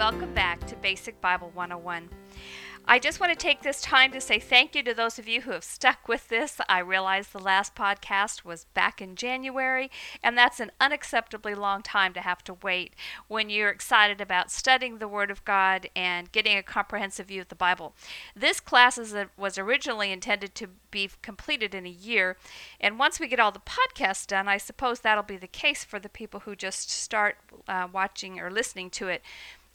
welcome back to Basic Bible 101. I just want to take this time to say thank you to those of you who have stuck with this. I realize the last podcast was back in January, and that's an unacceptably long time to have to wait when you're excited about studying the Word of God and getting a comprehensive view of the Bible. This class a, was originally intended to be completed in a year, and once we get all the podcasts done, I suppose that'll be the case for the people who just start uh, watching or listening to it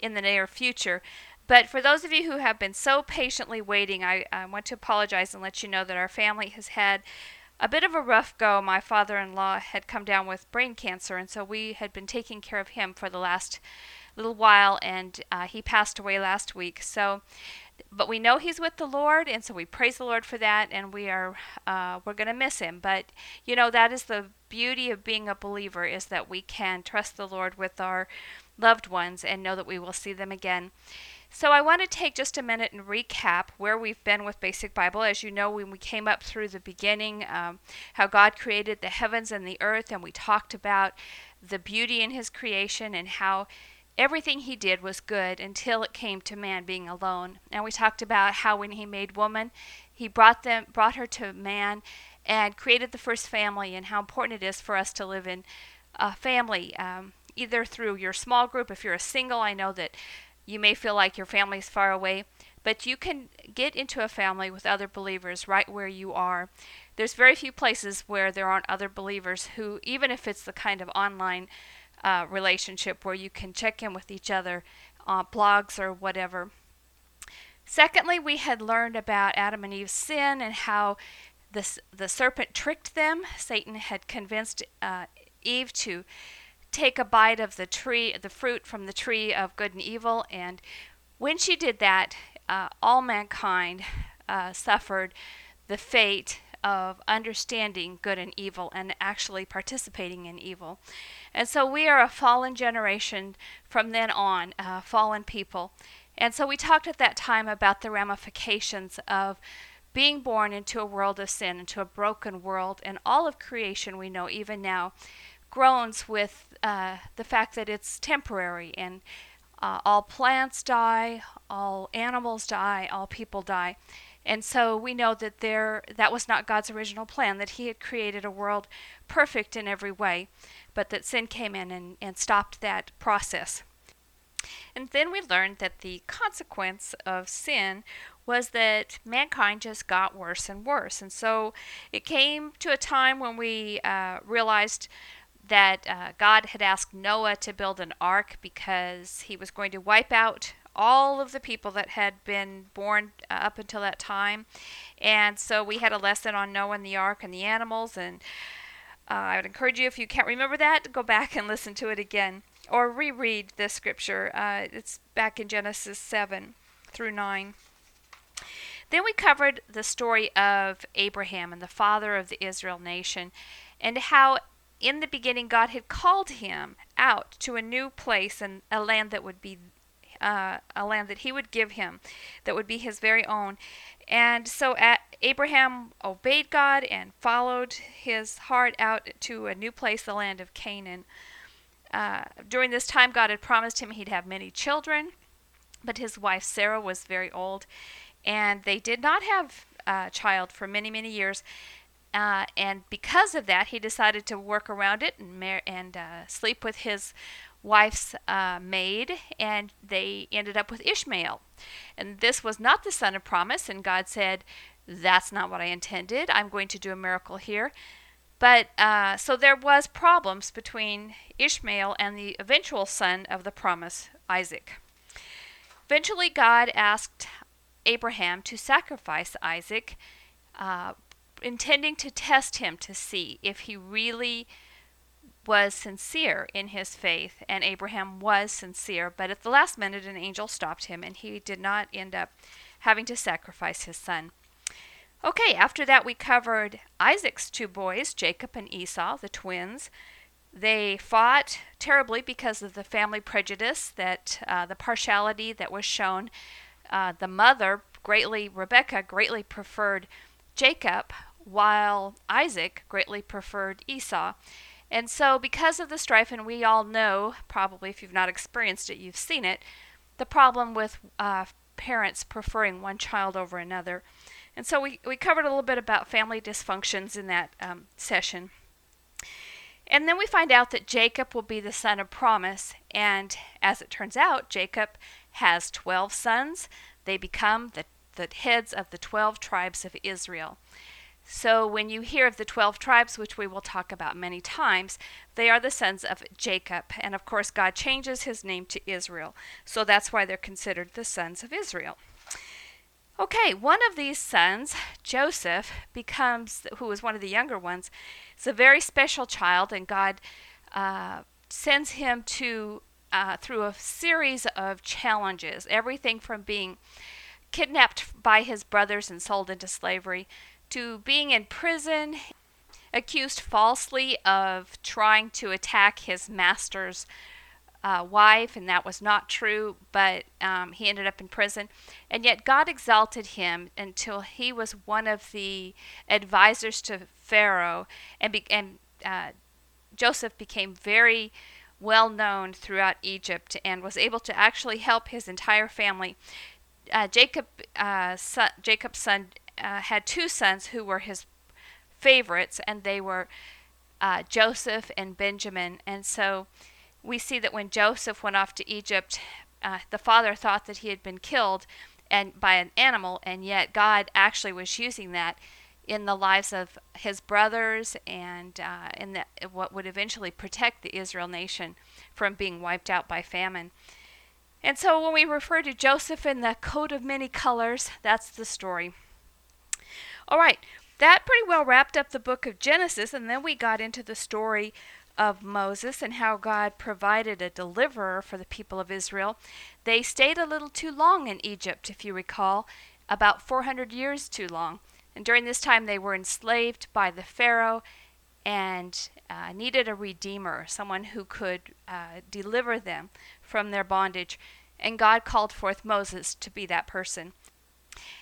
in the near future. But for those of you who have been so patiently waiting, I, I want to apologize and let you know that our family has had a bit of a rough go. My father in law had come down with brain cancer, and so we had been taking care of him for the last little while, and uh, he passed away last week. So, but we know he's with the Lord, and so we praise the Lord for that, and we are uh, we're going to miss him. But you know that is the beauty of being a believer is that we can trust the Lord with our loved ones and know that we will see them again. So I want to take just a minute and recap where we've been with Basic Bible. As you know, when we came up through the beginning, um, how God created the heavens and the earth, and we talked about the beauty in His creation and how everything He did was good until it came to man being alone. And we talked about how when He made woman, He brought them, brought her to man, and created the first family, and how important it is for us to live in a family. Um, either through your small group, if you're a single, I know that you may feel like your family is far away, but you can get into a family with other believers right where you are. There's very few places where there aren't other believers who, even if it's the kind of online uh, relationship where you can check in with each other, uh, blogs or whatever. Secondly, we had learned about Adam and Eve's sin and how this, the serpent tricked them. Satan had convinced uh, Eve to take a bite of the tree, the fruit from the tree of good and evil. And when she did that, uh, all mankind uh, suffered the fate of understanding good and evil and actually participating in evil. And so we are a fallen generation from then on, uh, fallen people. And so we talked at that time about the ramifications of being born into a world of sin, into a broken world, and all of creation we know even now groans with uh, the fact that it's temporary and uh, all plants die, all animals die, all people die. And so we know that there that was not God's original plan, that He had created a world perfect in every way, but that sin came in and, and stopped that process. And then we learned that the consequence of sin was that mankind just got worse and worse. And so it came to a time when we uh, realized that uh, God had asked Noah to build an ark because he was going to wipe out all of the people that had been born uh, up until that time. And so we had a lesson on Noah and the ark and the animals. And uh, I would encourage you, if you can't remember that, to go back and listen to it again or reread the scripture. Uh, it's back in Genesis 7 through 9. Then we covered the story of Abraham and the father of the Israel nation and how in the beginning, God had called him out to a new place and a land that would be uh, a land that he would give him, that would be his very own. And so Abraham obeyed God and followed his heart out to a new place, the land of Canaan. Uh, during this time, God had promised him he'd have many children, but his wife Sarah was very old, and they did not have a child for many, many years. Uh, and because of that, he decided to work around it and, mar- and uh, sleep with his wife's uh, maid, and they ended up with Ishmael. And this was not the son of promise, and God said, That's not what I intended. I'm going to do a miracle here. But uh, so there was problems between Ishmael and the eventual son of the promise, Isaac. Eventually, God asked Abraham to sacrifice Isaac, uh, intending to test him to see if he really was sincere in his faith, and Abraham was sincere. But at the last minute, an angel stopped him, and he did not end up having to sacrifice his son. Okay, after that, we covered Isaac's two boys, Jacob and Esau, the twins. They fought terribly because of the family prejudice, that uh, the partiality that was shown. Uh, the mother, greatly, Rebecca, greatly preferred Jacob, while Isaac greatly preferred Esau. And so, because of the strife, and we all know, probably if you've not experienced it, you've seen it, the problem with uh, parents preferring one child over another. And so we, we covered a little bit about family dysfunctions in that um, session. And then we find out that Jacob will be the son of promise. And as it turns out, Jacob has 12 sons. They become the, the heads of the 12 tribes of Israel. So when you hear of the 12 tribes, which we will talk about many times, they are the sons of Jacob. And of course, God changes his name to Israel. So that's why they're considered the sons of Israel. Okay, one of these sons, Joseph, becomes, who is one of the younger ones, is a very special child, and God uh, sends him to uh, through a series of challenges, everything from being kidnapped by his brothers and sold into slavery to being in prison, accused falsely of trying to attack his master's uh, wife, and that was not true, but um, he ended up in prison. And yet, God exalted him until he was one of the advisors to Pharaoh, and, be- and uh, Joseph became very well known throughout Egypt and was able to actually help his entire family. Uh, Jacob, uh, son, Jacob's son uh, had two sons who were his favorites, and they were uh, Joseph and Benjamin. And so we see that when Joseph went off to Egypt, uh, the father thought that he had been killed and by an animal, and yet God actually was using that in the lives of his brothers and uh, in the, what would eventually protect the Israel nation from being wiped out by famine. And so when we refer to Joseph in the coat of many colors, that's the story. All right, that pretty well wrapped up the book of Genesis, and then we got into the story of Moses and how God provided a deliverer for the people of Israel. They stayed a little too long in Egypt, if you recall, about 400 years too long. And during this time, they were enslaved by the Pharaoh and uh, needed a redeemer, someone who could uh, deliver them from their bondage. And God called forth Moses to be that person.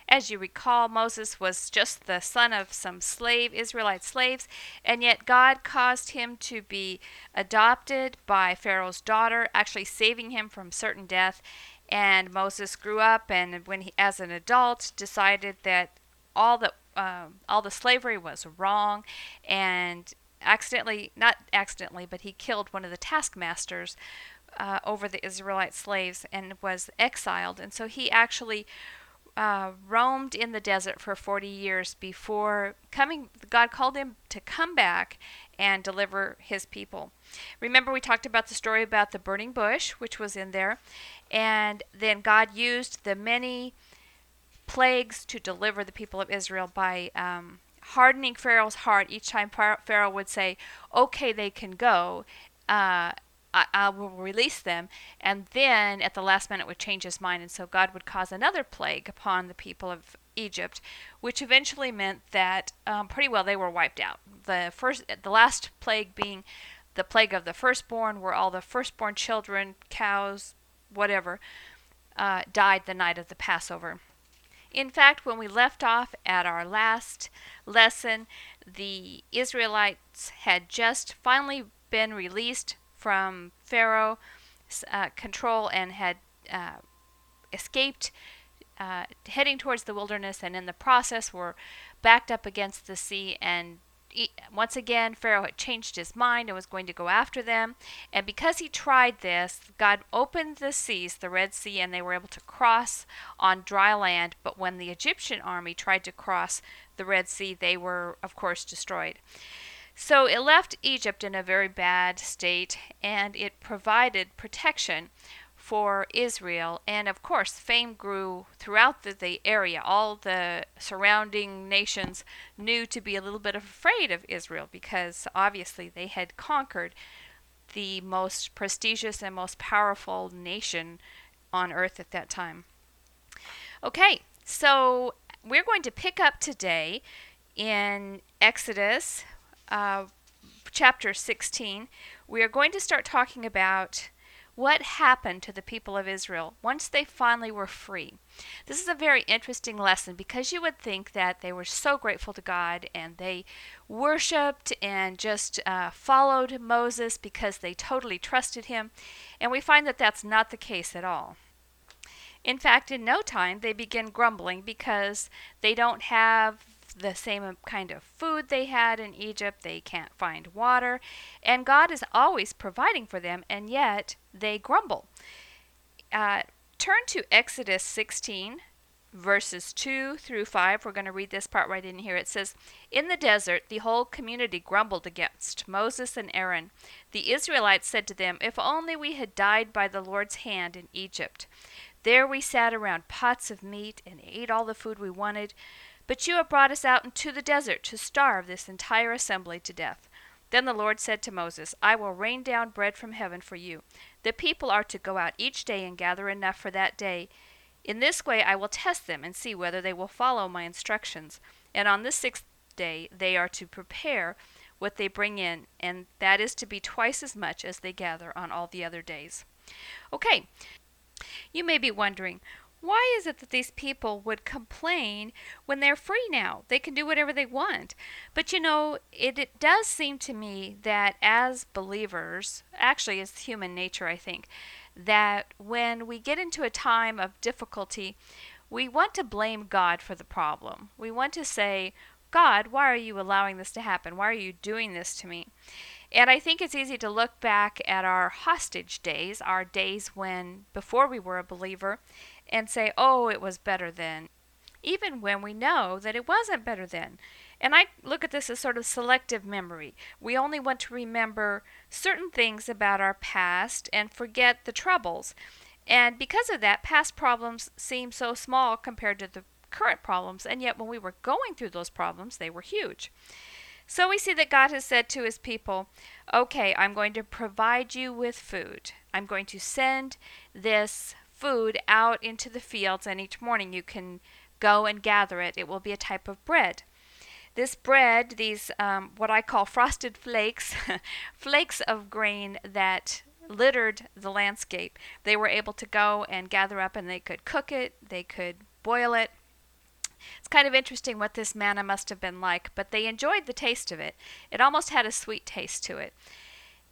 As you recall, Moses was just the son of some slave, Israelite slaves, and yet God caused him to be adopted by Pharaoh's daughter, actually saving him from certain death. And Moses grew up, and when he, as an adult, decided that all the um, all the slavery was wrong, and accidentally, not accidentally, but he killed one of the taskmasters uh, over the Israelite slaves and was exiled. And so he actually uh, roamed in the desert for 40 years before coming. God called him to come back and deliver his people. Remember, we talked about the story about the burning bush, which was in there, and then God used the many plagues to deliver the people of Israel by um, hardening Pharaoh's heart each time Pharaoh would say, "Okay, they can go." Uh, I, I, will release them. And then at the last minute would change his mind. And so God would cause another plague upon the people of Egypt, which eventually meant that um, pretty well they were wiped out. The first, the last plague being the plague of the firstborn, where all the firstborn children, cows, whatever, uh, died the night of the Passover. In fact, when we left off at our last lesson, the Israelites had just finally been released from Pharaoh uh, control and had uh, escaped, uh, heading towards the wilderness, and in the process were backed up against the sea. And once again, Pharaoh had changed his mind and was going to go after them. And because he tried this, God opened the seas, the Red Sea, and they were able to cross on dry land. But when the Egyptian army tried to cross the Red Sea, they were, of course, destroyed. So it left Egypt in a very bad state and it provided protection for Israel. And of course, fame grew throughout the, the, area. All the surrounding nations knew to be a little bit afraid of Israel because obviously they had conquered the most prestigious and most powerful nation on earth at that time. Okay, so we're going to pick up today in Exodus uh, chapter 16, we are going to start talking about what happened to the people of Israel once they finally were free. This is a very interesting lesson because you would think that they were so grateful to God and they worshiped and just uh, followed Moses because they totally trusted him. And we find that that's not the case at all. In fact, in no time, they begin grumbling because they don't have the same kind of food they had in Egypt. They can't find water. And God is always providing for them, and yet they grumble. Uh, turn to Exodus 16, verses 2 through 5. We're going to read this part right in here. It says, In the desert, the whole community grumbled against Moses and Aaron. The Israelites said to them, If only we had died by the Lord's hand in Egypt. There we sat around pots of meat and ate all the food we wanted. But you have brought us out into the desert to starve this entire assembly to death. Then the Lord said to Moses, I will rain down bread from heaven for you. The people are to go out each day and gather enough for that day in this way I will test them and see whether they will follow my instructions. And on the sixth day they are to prepare what they bring in, and that is to be twice as much as they gather on all the other days. Okay, you may be wondering, why is it that these people would complain when they're free now? They can do whatever they want. But you know, it, it does seem to me that as believers, actually, it's human nature, I think, that when we get into a time of difficulty, we want to blame God for the problem. We want to say, God, why are you allowing this to happen? Why are you doing this to me? And I think it's easy to look back at our hostage days, our days when, before we were a believer, and say, oh, it was better then, even when we know that it wasn't better then. And I look at this as sort of selective memory. We only want to remember certain things about our past and forget the troubles. And because of that, past problems seem so small compared to the current problems, and yet when we were going through those problems, they were huge. So we see that God has said to his people, Okay, I'm going to provide you with food. I'm going to send this food out into the fields, and each morning you can go and gather it. It will be a type of bread. This bread, these um, what I call frosted flakes, flakes of grain that littered the landscape, they were able to go and gather up and they could cook it, they could boil it. It's kind of interesting what this manna must have been like, but they enjoyed the taste of it. It almost had a sweet taste to it.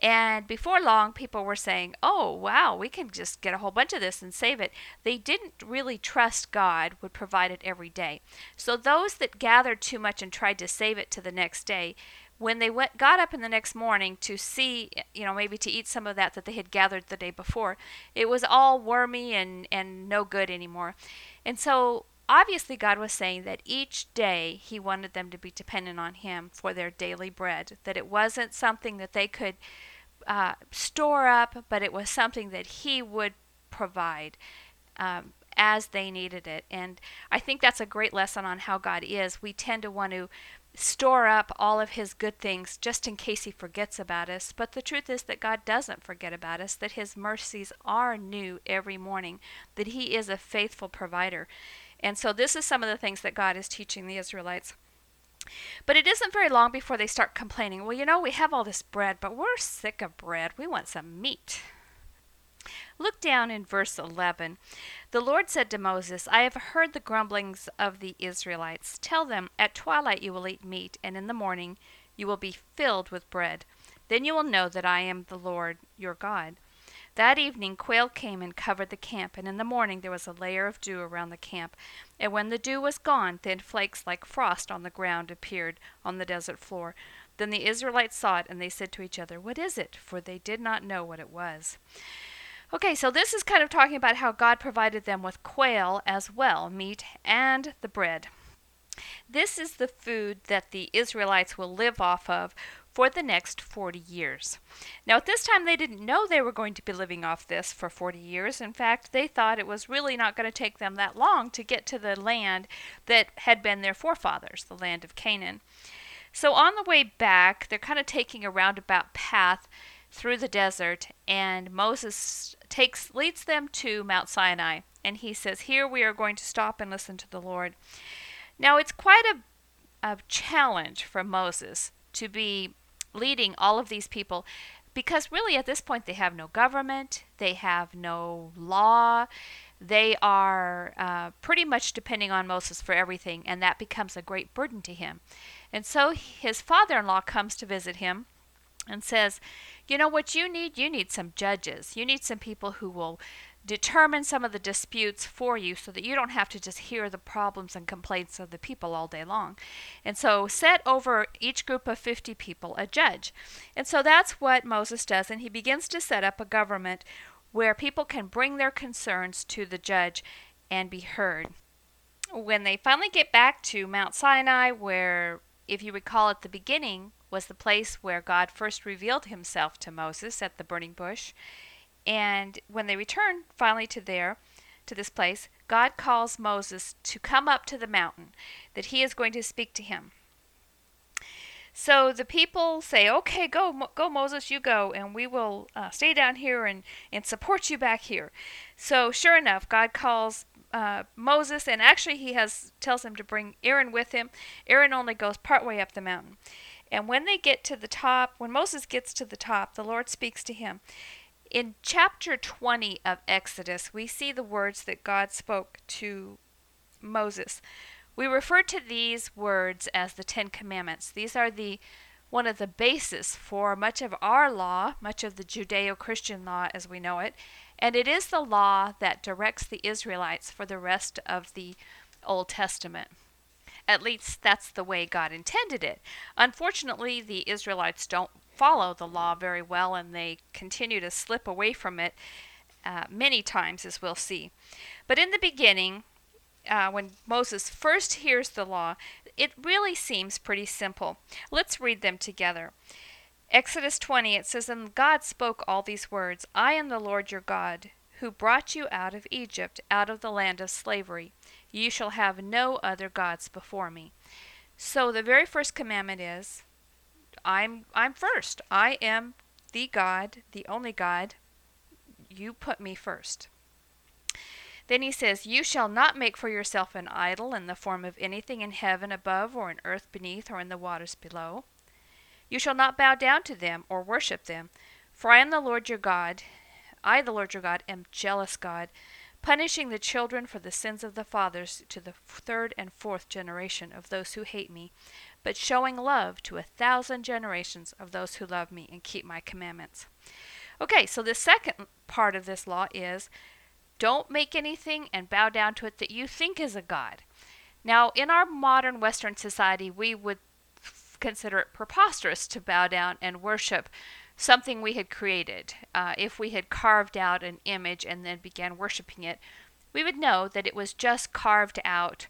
And before long, people were saying, oh, wow, we can just get a whole bunch of this and save it. They didn't really trust God would provide it every day. So those that gathered too much and tried to save it to the next day, when they went, got up in the next morning to see, you know, maybe to eat some of that that they had gathered the day before, it was all wormy and, and no good anymore. And so obviously God was saying that each day he wanted them to be dependent on him for their daily bread, that it wasn't something that they could uh, store up, but it was something that He would provide um, as they needed it. And I think that's a great lesson on how God is. We tend to want to store up all of His good things just in case He forgets about us. But the truth is that God doesn't forget about us, that His mercies are new every morning, that He is a faithful provider. And so, this is some of the things that God is teaching the Israelites. But it isn't very long before they start complaining. Well, you know, we have all this bread, but we're sick of bread. We want some meat. Look down in verse 11. The Lord said to Moses, I have heard the grumblings of the Israelites. Tell them, At twilight you will eat meat, and in the morning you will be filled with bread. Then you will know that I am the Lord your God. That evening quail came and covered the camp, and in the morning there was a layer of dew around the camp. And when the dew was gone, thin flakes like frost on the ground appeared on the desert floor. Then the Israelites saw it, and they said to each other, What is it? For they did not know what it was. Okay, so this is kind of talking about how God provided them with quail as well, meat and the bread. This is the food that the Israelites will live off of for the next 40 years. Now, at this time, they didn't know they were going to be living off this for 40 years. In fact, they thought it was really not going to take them that long to get to the land that had been their forefathers, the land of Canaan. So, on the way back, they're kind of taking a roundabout path through the desert, and Moses takes leads them to Mount Sinai, and he says, "Here we are going to stop and listen to the Lord." Now, it's quite a, a challenge for Moses to be leading all of these people because really at this point they have no government, they have no law, they are uh, pretty much depending on Moses for everything, and that becomes a great burden to him. And so his father in law comes to visit him and says, You know what you need? You need some judges. You need some people who will determine some of the disputes for you so that you don't have to just hear the problems and complaints of the people all day long. And so set over each group of 50 people a judge. And so that's what Moses does. And he begins to set up a government where people can bring their concerns to the judge and be heard. When they finally get back to Mount Sinai, where, if you recall at the beginning, was the place where God first revealed himself to Moses at the burning bush, and when they return finally to there, to this place, God calls Moses to come up to the mountain, that he is going to speak to him. So the people say, "Okay, go, go, Moses, you go, and we will uh, stay down here and and support you back here." So sure enough, God calls uh, Moses, and actually he has tells him to bring Aaron with him. Aaron only goes part way up the mountain, and when they get to the top, when Moses gets to the top, the Lord speaks to him, in chapter 20 of Exodus, we see the words that God spoke to Moses. We refer to these words as the Ten Commandments. These are the one of the basis for much of our law, much of the Judeo-Christian law as we know it, and it is the law that directs the Israelites for the rest of the Old Testament. At least that's the way God intended it. Unfortunately, the Israelites don't follow the law very well and they continue to slip away from it uh, many times, as we'll see. But in the beginning, uh, when Moses first hears the law, it really seems pretty simple. Let's read them together. Exodus 20, it says, And God spoke all these words I am the Lord your God, who brought you out of Egypt, out of the land of slavery. You shall have no other gods before me. So the very first commandment is I'm I'm first. I am the God, the only God. You put me first. Then he says, You shall not make for yourself an idol in the form of anything in heaven above, or in earth beneath, or in the waters below. You shall not bow down to them, or worship them. For I am the Lord your God. I, the Lord your God, am jealous God, punishing the children for the sins of the fathers to the third and fourth generation of those who hate me, but showing love to a thousand generations of those who love me and keep my commandments. Okay, so the second part of this law is don't make anything and bow down to it that you think is a god. Now, in our modern Western society, we would consider it preposterous to bow down and worship something we had created. Uh, if we had carved out an image and then began worshiping it, we would know that it was just carved out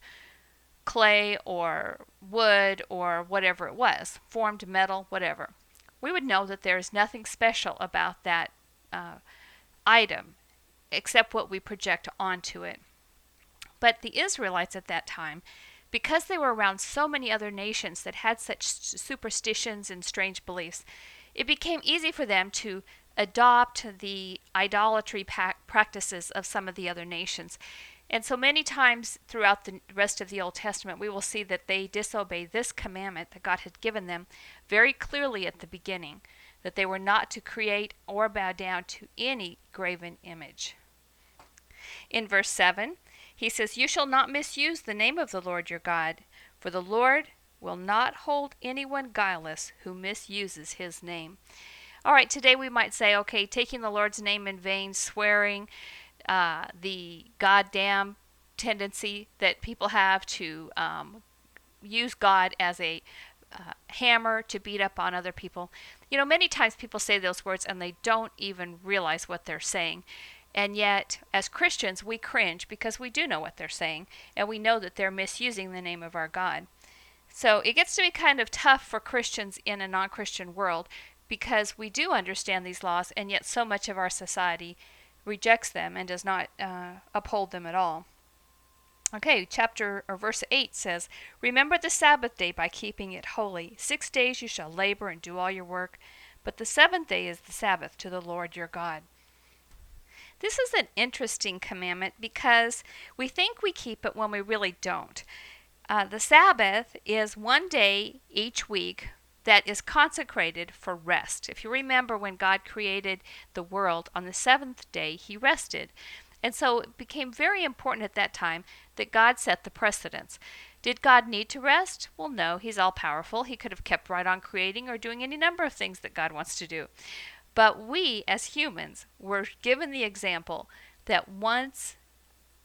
clay or wood or whatever it was, formed metal, whatever. We would know that there is nothing special about that uh, item except what we project onto it. But the Israelites at that time, because they were around so many other nations that had such superstitions and strange beliefs, it became easy for them to adopt the idolatry practices of some of the other nations. And so many times throughout the rest of the Old Testament, we will see that they disobey this commandment that God had given them very clearly at the beginning that they were not to create or bow down to any graven image. In verse 7, he says, You shall not misuse the name of the Lord your God, for the Lord will not hold anyone guileless who misuses his name. All right, today we might say, okay, taking the Lord's name in vain, swearing, uh, the goddamn tendency that people have to um, use God as a uh, hammer to beat up on other people. You know, many times people say those words and they don't even realize what they're saying. And yet, as Christians, we cringe because we do know what they're saying and we know that they're misusing the name of our God. So it gets to be kind of tough for Christians in a non Christian world because we do understand these laws, and yet so much of our society rejects them and does not uh, uphold them at all. Okay, chapter or verse 8 says, Remember the Sabbath day by keeping it holy. Six days you shall labor and do all your work, but the seventh day is the Sabbath to the Lord your God. This is an interesting commandment because we think we keep it when we really don't. Uh, the Sabbath is one day each week that is consecrated for rest. If you remember when God created the world on the seventh day, he rested. And so it became very important at that time that God set the precedence. Did God need to rest? Well, no, he's all powerful. He could have kept right on creating or doing any number of things that God wants to do. But we, as humans, were given the example that once,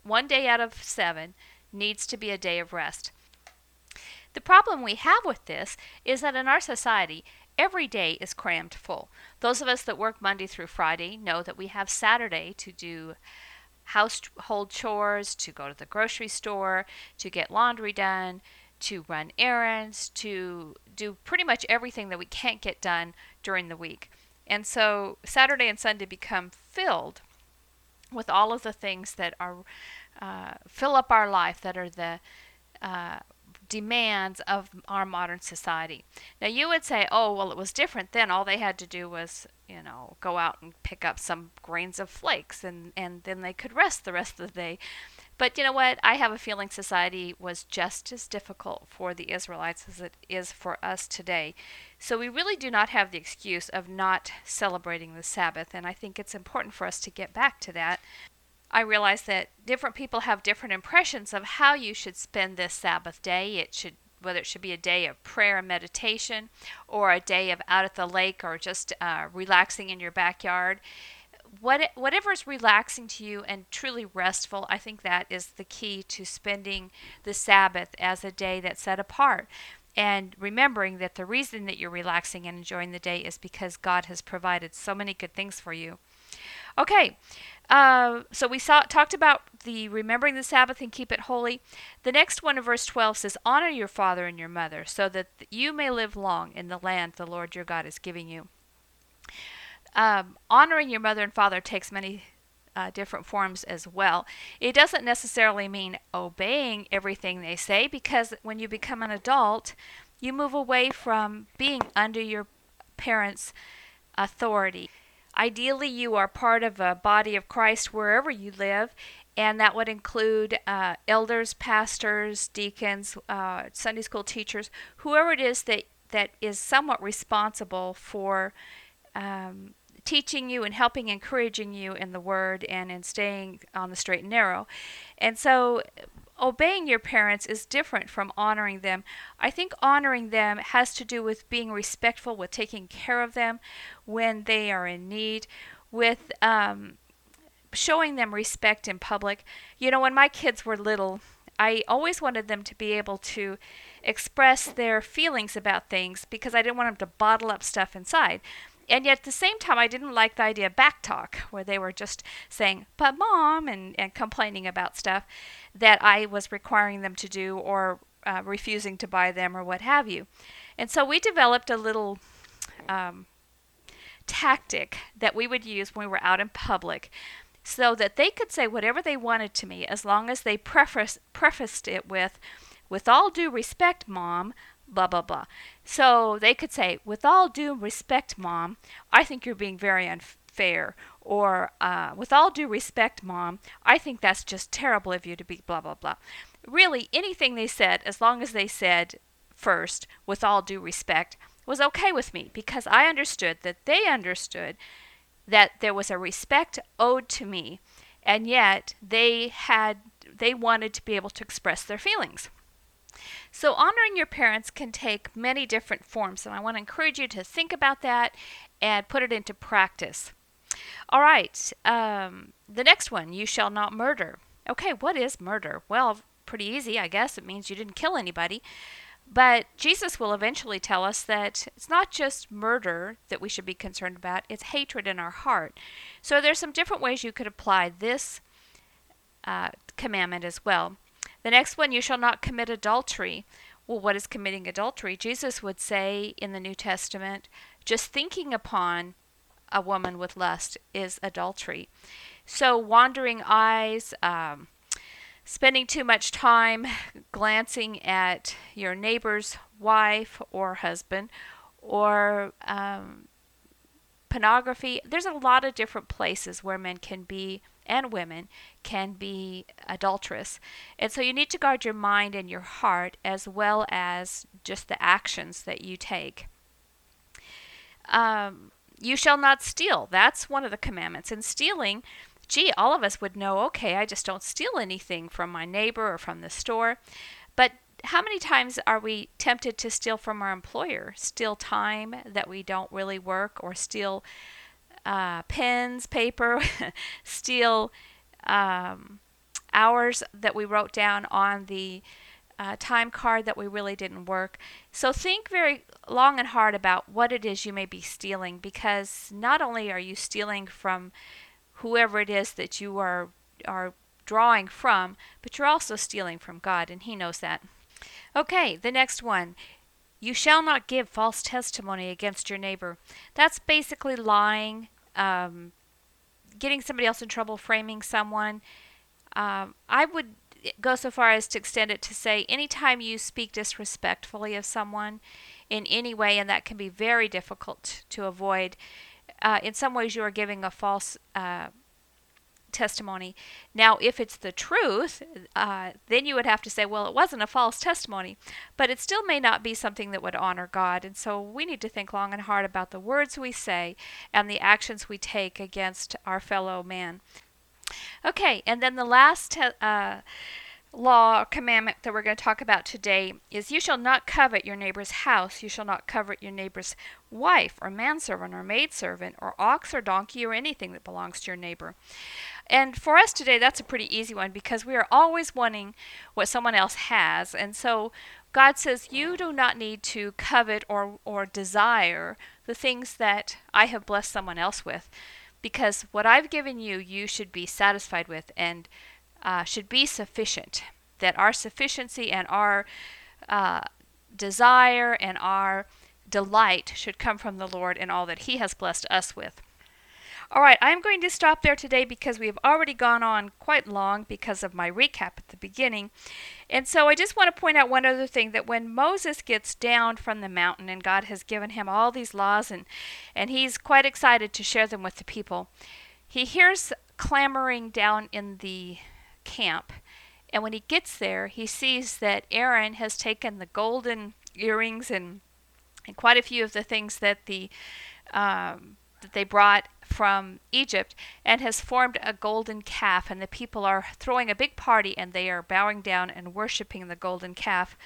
one day out of seven, needs to be a day of rest. The problem we have with this is that in our society, every day is crammed full. Those of us that work Monday through Friday know that we have Saturday to do household chores, to go to the grocery store, to get laundry done, to run errands, to do pretty much everything that we can't get done during the week. And so Saturday and Sunday become filled with all of the things that are uh, fill up our life that are the uh, demands of our modern society. Now you would say, "Oh, well it was different then. All they had to do was, you know, go out and pick up some grains of flakes and and then they could rest the rest of the day." But you know what? I have a feeling society was just as difficult for the Israelites as it is for us today. So we really do not have the excuse of not celebrating the Sabbath, and I think it's important for us to get back to that. I realize that different people have different impressions of how you should spend this Sabbath day. It should whether it should be a day of prayer and meditation or a day of out at the lake or just uh, relaxing in your backyard what whatever is relaxing to you and truly restful, I think that is the key to spending the Sabbath as a day that's set apart. And remembering that the reason that you're relaxing and enjoying the day is because God has provided so many good things for you. Okay, uh, so we saw talked about the remembering the Sabbath and keep it holy. The next one in verse 12 says, Honor your father and your mother, so that you may live long in the land the Lord your God is giving you. Um, honoring your mother and father takes many uh, different forms as well. It doesn't necessarily mean obeying everything they say because when you become an adult, you move away from being under your parents' authority. Ideally, you are part of a body of Christ wherever you live, and that would include uh, elders, pastors, deacons, uh, Sunday school teachers, whoever it is that, that is somewhat responsible for um, teaching you and helping, encouraging you in the Word and in staying on the straight and narrow. And so, obeying your parents is different from honoring them. I think honoring them has to do with being respectful, with taking care of them when they are in need, with um, showing them respect in public. You know, when my kids were little, I always wanted them to be able to express their feelings about things because I didn't want them to bottle up stuff inside and yet at the same time i didn't like the idea of back talk where they were just saying but mom and, and complaining about stuff that i was requiring them to do or uh, refusing to buy them or what have you. And so we developed a little um, tactic that we would use when we were out in public so that they could say whatever they wanted to me as long as they preface, prefaced it with with all due respect mom blah, blah, blah. So they could say, with all due respect, mom, I think you're being very unfair. Or, uh, with all due respect, mom, I think that's just terrible of you to be blah, blah, blah. Really, anything they said, as long as they said first, with all due respect, was okay with me because I understood that they understood that there was a respect owed to me and yet they had they wanted to be able to express their feelings so, honoring your parents can take many different forms, and I want to encourage you to think about that and put it into practice. All right, um, the next one you shall not murder. Okay, what is murder? Well, pretty easy, I guess. It means you didn't kill anybody. But Jesus will eventually tell us that it's not just murder that we should be concerned about, it's hatred in our heart. So there's some different ways you could apply this uh, commandment as well. The next one, you shall not commit adultery. Well, what is committing adultery? Jesus would say in the New Testament, just thinking upon a woman with lust is adultery. So, wandering eyes, um, spending too much time glancing at your neighbor's wife or husband, or um, pornography. There's a lot of different places where men can be and women can be adulterous. And so you need to guard your mind and your heart as well as just the actions that you take. Um, you shall not steal. That's one of the commandments. And stealing, gee, all of us would know okay, I just don't steal anything from my neighbor or from the store. But how many times are we tempted to steal from our employer? Steal time that we don't really work or steal uh, pens, paper, steal, um, hours that we wrote down on the uh, time card that we really didn't work. So think very long and hard about what it is you may be stealing because not only are you stealing from whoever it is that you are are drawing from, but you're also stealing from God and he knows that. Okay, the next one. You shall not give false testimony against your neighbor. That's basically lying, um, getting somebody else in trouble, framing someone. Um, I would go so far as to extend it to say anytime you speak disrespectfully of someone in any way, and that can be very difficult to avoid, uh, in some ways you are giving a false uh, testimony. Now, if it's the truth, uh, then you would have to say, well, it wasn't a false testimony, but it still may not be something that would honor God. And so we need to think long and hard about the words we say and the actions we take against our fellow man. Okay, and then the last uh, law or commandment that we're going to talk about today is you shall not covet your neighbor's house, you shall not covet your neighbor's wife, or manservant, or maidservant, or ox, or donkey, or anything that belongs to your neighbor. And for us today, that's a pretty easy one because we are always wanting what someone else has. And so God says, You do not need to covet or, or desire the things that I have blessed someone else with because what I've given you, you should be satisfied with and uh, should be sufficient. That our sufficiency and our uh, desire and our delight should come from the Lord in all that He has blessed us with. All right, I'm going to stop there today because we have already gone on quite long because of my recap at the beginning. And so I just want to point out one other thing that when Moses gets down from the mountain and God has given him all these laws and and he's quite excited to share them with the people, he hears clamoring down in the camp. And when he gets there, he sees that Aaron has taken the golden earrings and and quite a few of the things that the um, that they brought from Egypt and has formed a golden calf, and the people are throwing a big party and they are bowing down and worshiping the golden calf.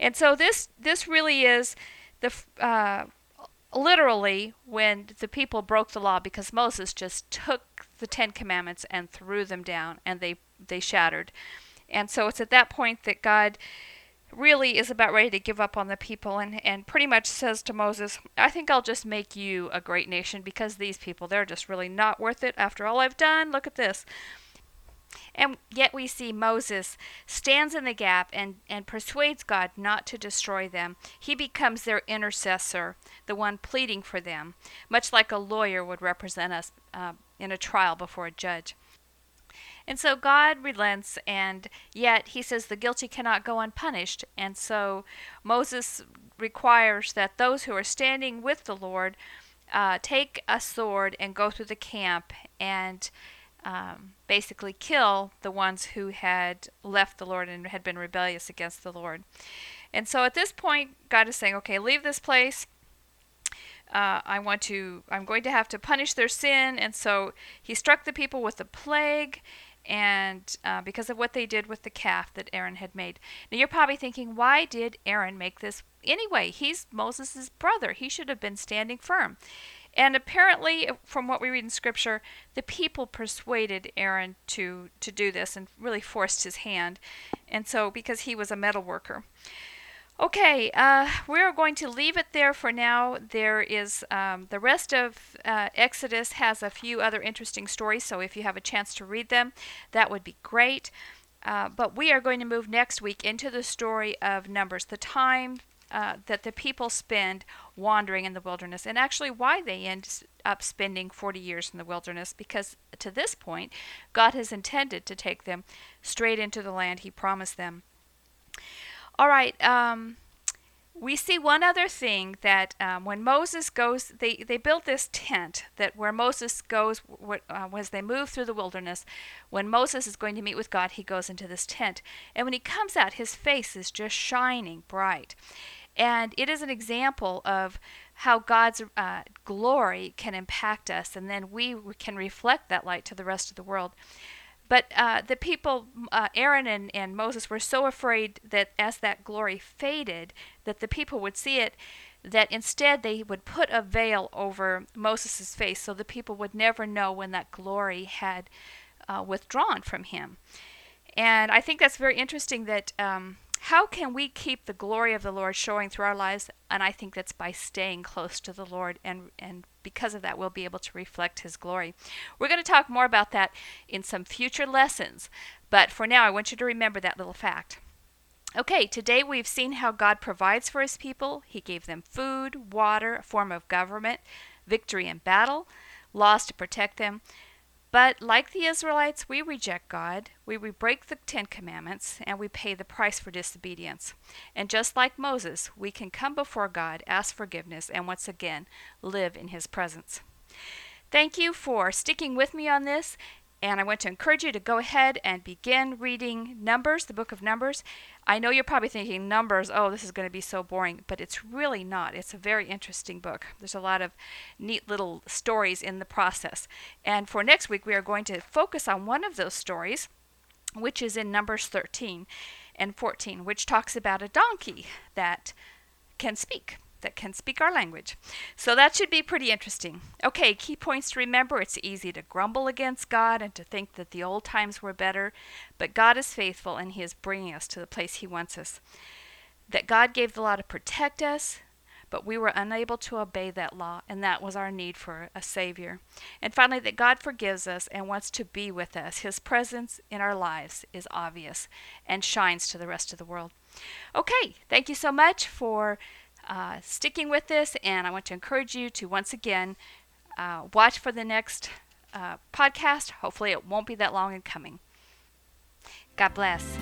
And so this this really is the uh, literally when the people broke the law because Moses just took the Ten Commandments and threw them down and they they shattered. And so it's at that point that God really is about ready to give up on the people and, and pretty much says to Moses, I think I'll just make you a great nation because these people, they're just really not worth it after all I've done. Look at this. And yet we see Moses stands in the gap and, and persuades God not to destroy them. He becomes their intercessor, the one pleading for them, much like a lawyer would represent us uh, in a trial before a judge. And so God relents, and yet he says the guilty cannot go unpunished. And so Moses requires that those who are standing with the Lord uh, take a sword and go through the camp and um, basically kill the ones who had left the Lord and had been rebellious against the Lord. And so at this point, God is saying, okay, leave this place. Uh, I want to, I'm going to have to punish their sin. And so he struck the people with a plague and uh, because of what they did with the calf that Aaron had made. Now you're probably thinking, why did Aaron make this anyway? He's Moses' brother. He should have been standing firm. And apparently, from what we read in Scripture, the people persuaded Aaron to, to do this and really forced his hand. And so, because he was a metal worker. Okay, uh, we're going to leave it there for now. There is um, the rest of uh, Exodus has a few other interesting stories, so if you have a chance to read them, that would be great. Uh, but we are going to move next week into the story of Numbers, the time uh, that the people spend wandering in the wilderness, and actually why they end up spending 40 years in the wilderness, because to this point, God has intended to take them straight into the land He promised them. All right. Um, we see one other thing that um, when Moses goes, they, they built this tent that where Moses goes, uh, as they move through the wilderness, when Moses is going to meet with God, he goes into this tent. And when he comes out, his face is just shining bright. And it is an example of how God's uh, glory can impact us, and then we can reflect that light to the rest of the world. But uh, the people, uh, Aaron and, and Moses, were so afraid that as that glory faded, that the people would see it, that instead they would put a veil over Moses' face so the people would never know when that glory had uh, withdrawn from Him. And I think that's very interesting that um, how can we keep the glory of the Lord showing through our lives? And I think that's by staying close to the Lord, and, and because of that, we'll be able to reflect His glory. We're going to talk more about that in some future lessons, but for now, I want you to remember that little fact. Okay, today we've seen how God provides for His people. He gave them food, water, a form of government, victory in battle, laws to protect them. But like the Israelites, we reject God, we, we break the Ten Commandments, and we pay the price for disobedience. And just like Moses, we can come before God, ask forgiveness, and once again live in His presence. Thank you for sticking with me on this, and I want to encourage you to go ahead and begin reading Numbers, the book of Numbers. I know you're probably thinking, Numbers, oh, this is going to be so boring, but it's really not. It's a very interesting book. There's a lot of neat little stories in the process. And for next week, we are going to focus on one of those stories, which is in Numbers 13 and 14, which talks about a donkey that can speak that can speak our language. So that should be pretty interesting. Okay, key points to remember it's easy to grumble against God and to think that the old times were better, but God is faithful and He is bringing us to the place He wants us. That God gave the law to protect us, but we were unable to obey that law, and that was our need for a Savior. And finally, that God forgives us and wants to be with us. His presence in our lives is obvious and shines to the rest of the world. Okay, thank you so much for uh, sticking with this, and I want to encourage you to once again uh, watch for the next uh, podcast. Hopefully, it won't be that long in coming. God bless.